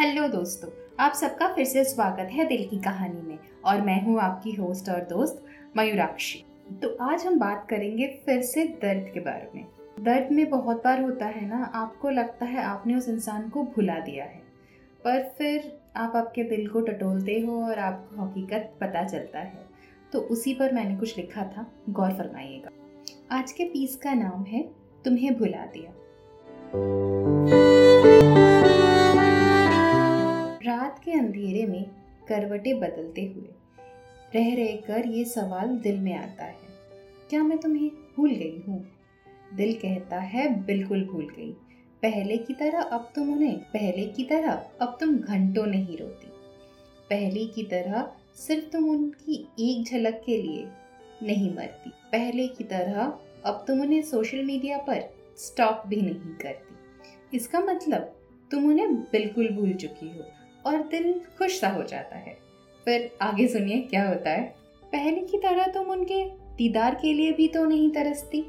Hello दोस्तों, आप सबका फिर से स्वागत है दिल की कहानी में, और मैं हूँ आपकी होस्ट और दोस्त मयूराक्षी। तो आज हम बात करेंगे फिर से दर्द के बारे में। दर्द में बहुत बार होता है ना, आपको लगता है आपने उस इंसान को भुला दिया है, पर फिर आप आपके दिल को टटोलते हो और आपको हकीकत पता चलता है। तो उसी पर मैंने कुछ लिखा था, गौर फरमाइएगा। आज के पीस का नाम है, तुम्हें भुला दिया। करवटें बदलते हुए। रह रह कर ये सवाल दिल में आता है, क्या मैं तुम्हें भूल गई हूँ? दिल कहता है, बिल्कुल भूल गई। पहले की तरह अब तुम उन्हें, पहले की तरह अब तुम घंटों नहीं रोती। पहले की तरह सिर्फ़ तुम उनकी एक झलक के लिए नहीं मरती। पहले की तरह अब तुम उन्हें सोशल मीडिया पर स्टॉक भी नहीं करती। इसका मतलब तुम उन्हें बिल्कुल भूल चुकी हो। और दिल खुश सा हो जाता है। फिर आगे सुनिए क्या होता है। पहले की तरह तुम उनके दीदार के लिए भी तो नहीं तरसती।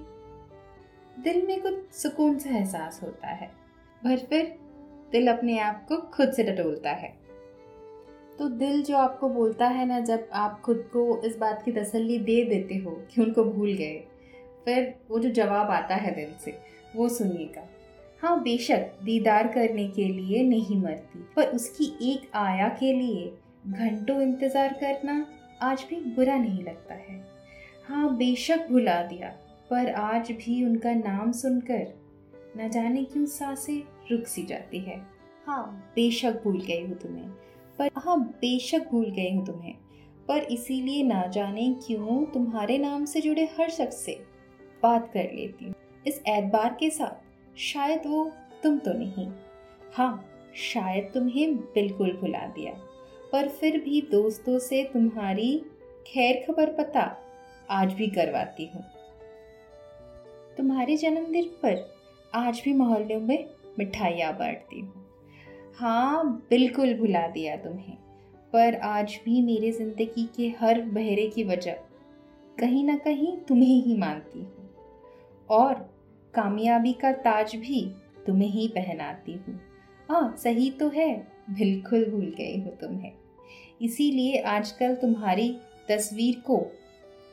दिल में कुछ सुकून सा एहसास होता है। पर फिर दिल अपने आप को खुद से टटोलता है। तो दिल जो आपको बोलता है ना, जब आप खुद को इस बात की तसल्ली दे देते हो कि उनको भूल गए, फिर वो जो जवाब आता है दिल से, वो सुनिएगा। हाँ बेशक, दीदार करने के लिए नहीं मरती। पर उसकी एक आया के लिए घंटों इंतज़ार करना आज भी बुरा नहीं लगता है। हाँ बेशक भुला दिया, पर आज भी उनका नाम सुनकर न जाने क्यों साँसें रुक सी जाती है। हाँ बेशक भूल गई हूँ तुम्हें, पर हाँ बेशक भूल गई हूँ तुम्हें, पर इसीलिए ना जाने क्यों तुम्हारे नाम से जुड़े हर शख्स से बात कर लेती हूँ। इस एतबार के साथ शायद वो तुम तो नहीं। हाँ शायद तुम्हें बिल्कुल भुला दिया। पर फिर भी दोस्तों से तुम्हारी खैर खबर पता आज भी करवाती हूँ। तुम्हारे जन्मदिन पर आज भी मोहल्लों में मिठाइयाँ बांटती हूँ। हाँ बिल्कुल भुला दिया तुम्हें। पर आज भी मेरे ज़िंदगी के हर बहरे की वजह कहीं ना कहीं तुम्हें ही मानती हूँ। और कामयाबी का ताज भी तुम्हें ही पहनाती हूँ। हाँ सही तो है, बिल्कुल भूल गई हो तुम्हें इसीलिए आजकल तुम्हारी तस्वीर को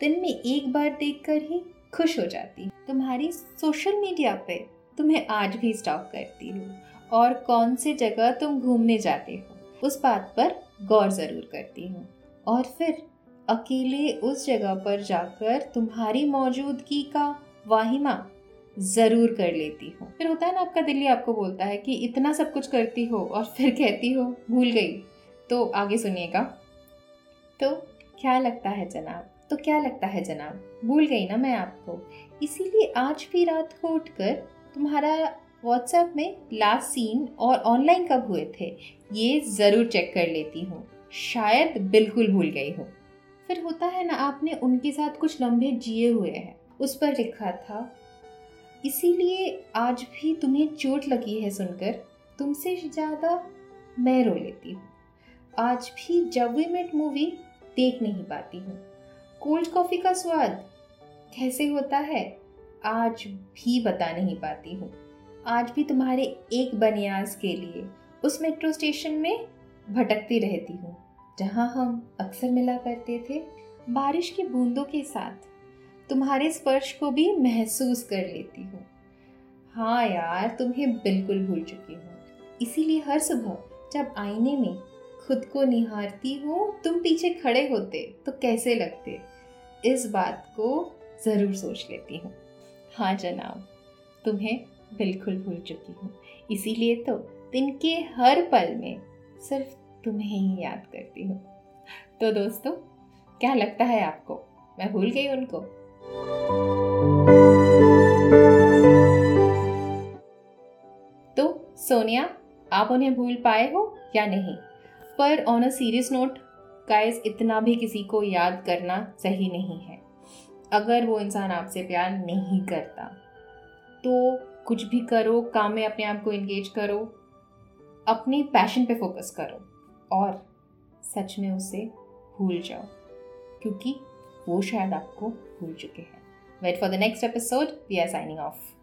दिन में एक बार देखकर ही खुश हो जाती तुम्हारी सोशल मीडिया पे तुम्हें आज भी स्टॉक करती हूँ और कौन से जगह तुम घूमने जाते हो, उस बात पर गौर ज़रूर करती हूँ। और फिर अकेले उस जगह पर जाकर तुम्हारी मौजूदगी का वाहिमा ज़रूर कर लेती हूँ। फिर होता है ना, आपका दिल्ली आपको बोलता है कि इतना सब कुछ करती हो और फिर कहती हो, भूल गई। तो आगे सुनिएगा। तो क्या लगता है जनाब? तो क्या लगता है जनाब? भूल गई ना मैं आपको? इसीलिए आज भी रात को उठकर तुम्हारा व्हाट्सएप में लास्ट सीन और ऑनलाइन कब हुए थे, ये ज़रूर चेक कर लेती हूँ। शायद बिल्कुल भूल गई हो। फिर होता है ना, आपने उनके साथ कुछ लम्बे जिए हुए हैं। उस पर लिखा था इसीलिए आज भी तुम्हें चोट लगी है सुनकर। तुमसे ज़्यादा मैं रो लेती हूँ। आज भी जब वी मेट मूवी देख नहीं पाती हूँ। कोल्ड कॉफ़ी का स्वाद कैसे होता है, आज भी बता नहीं पाती हूँ। आज भी तुम्हारे एक बनियाज के लिए उस मेट्रो स्टेशन में भटकती रहती हूँ, जहाँ हम अक्सर मिला करते थे। बारिश की बूंदों के साथ तुम्हारे स्पर्श को भी महसूस कर लेती हूँ। हाँ यार तुम्हें बिल्कुल भूल चुकी हूँ। इसीलिए हर सुबह जब आईने में खुद को निहारती हूँ, तुम पीछे खड़े होते तो कैसे लगते? इस बात को ज़रूर सोच लेती हूँ। हाँ जनाब, तुम्हें बिल्कुल भूल चुकी हूँ। इसीलिए तो दिन के हर पल में सिर्फ़ तुम्हें ही याद करती हूँ। तो दोस्तों, क्या लगता है आपको? मैं भूल गई उनको। सोनिया, आप उन्हें भूल पाए हो या नहीं? पर on a serious note guys इतना भी किसी को याद करना सही नहीं है। अगर वो इंसान आपसे प्यार नहीं करता तो कुछ भी करो, काम में अपने आप को इंगेज करो, अपने पैशन पे फोकस करो और सच में उसे भूल जाओ, क्योंकि वो शायद आपको भूल चुके हैं। Wait for the next episode we are signing off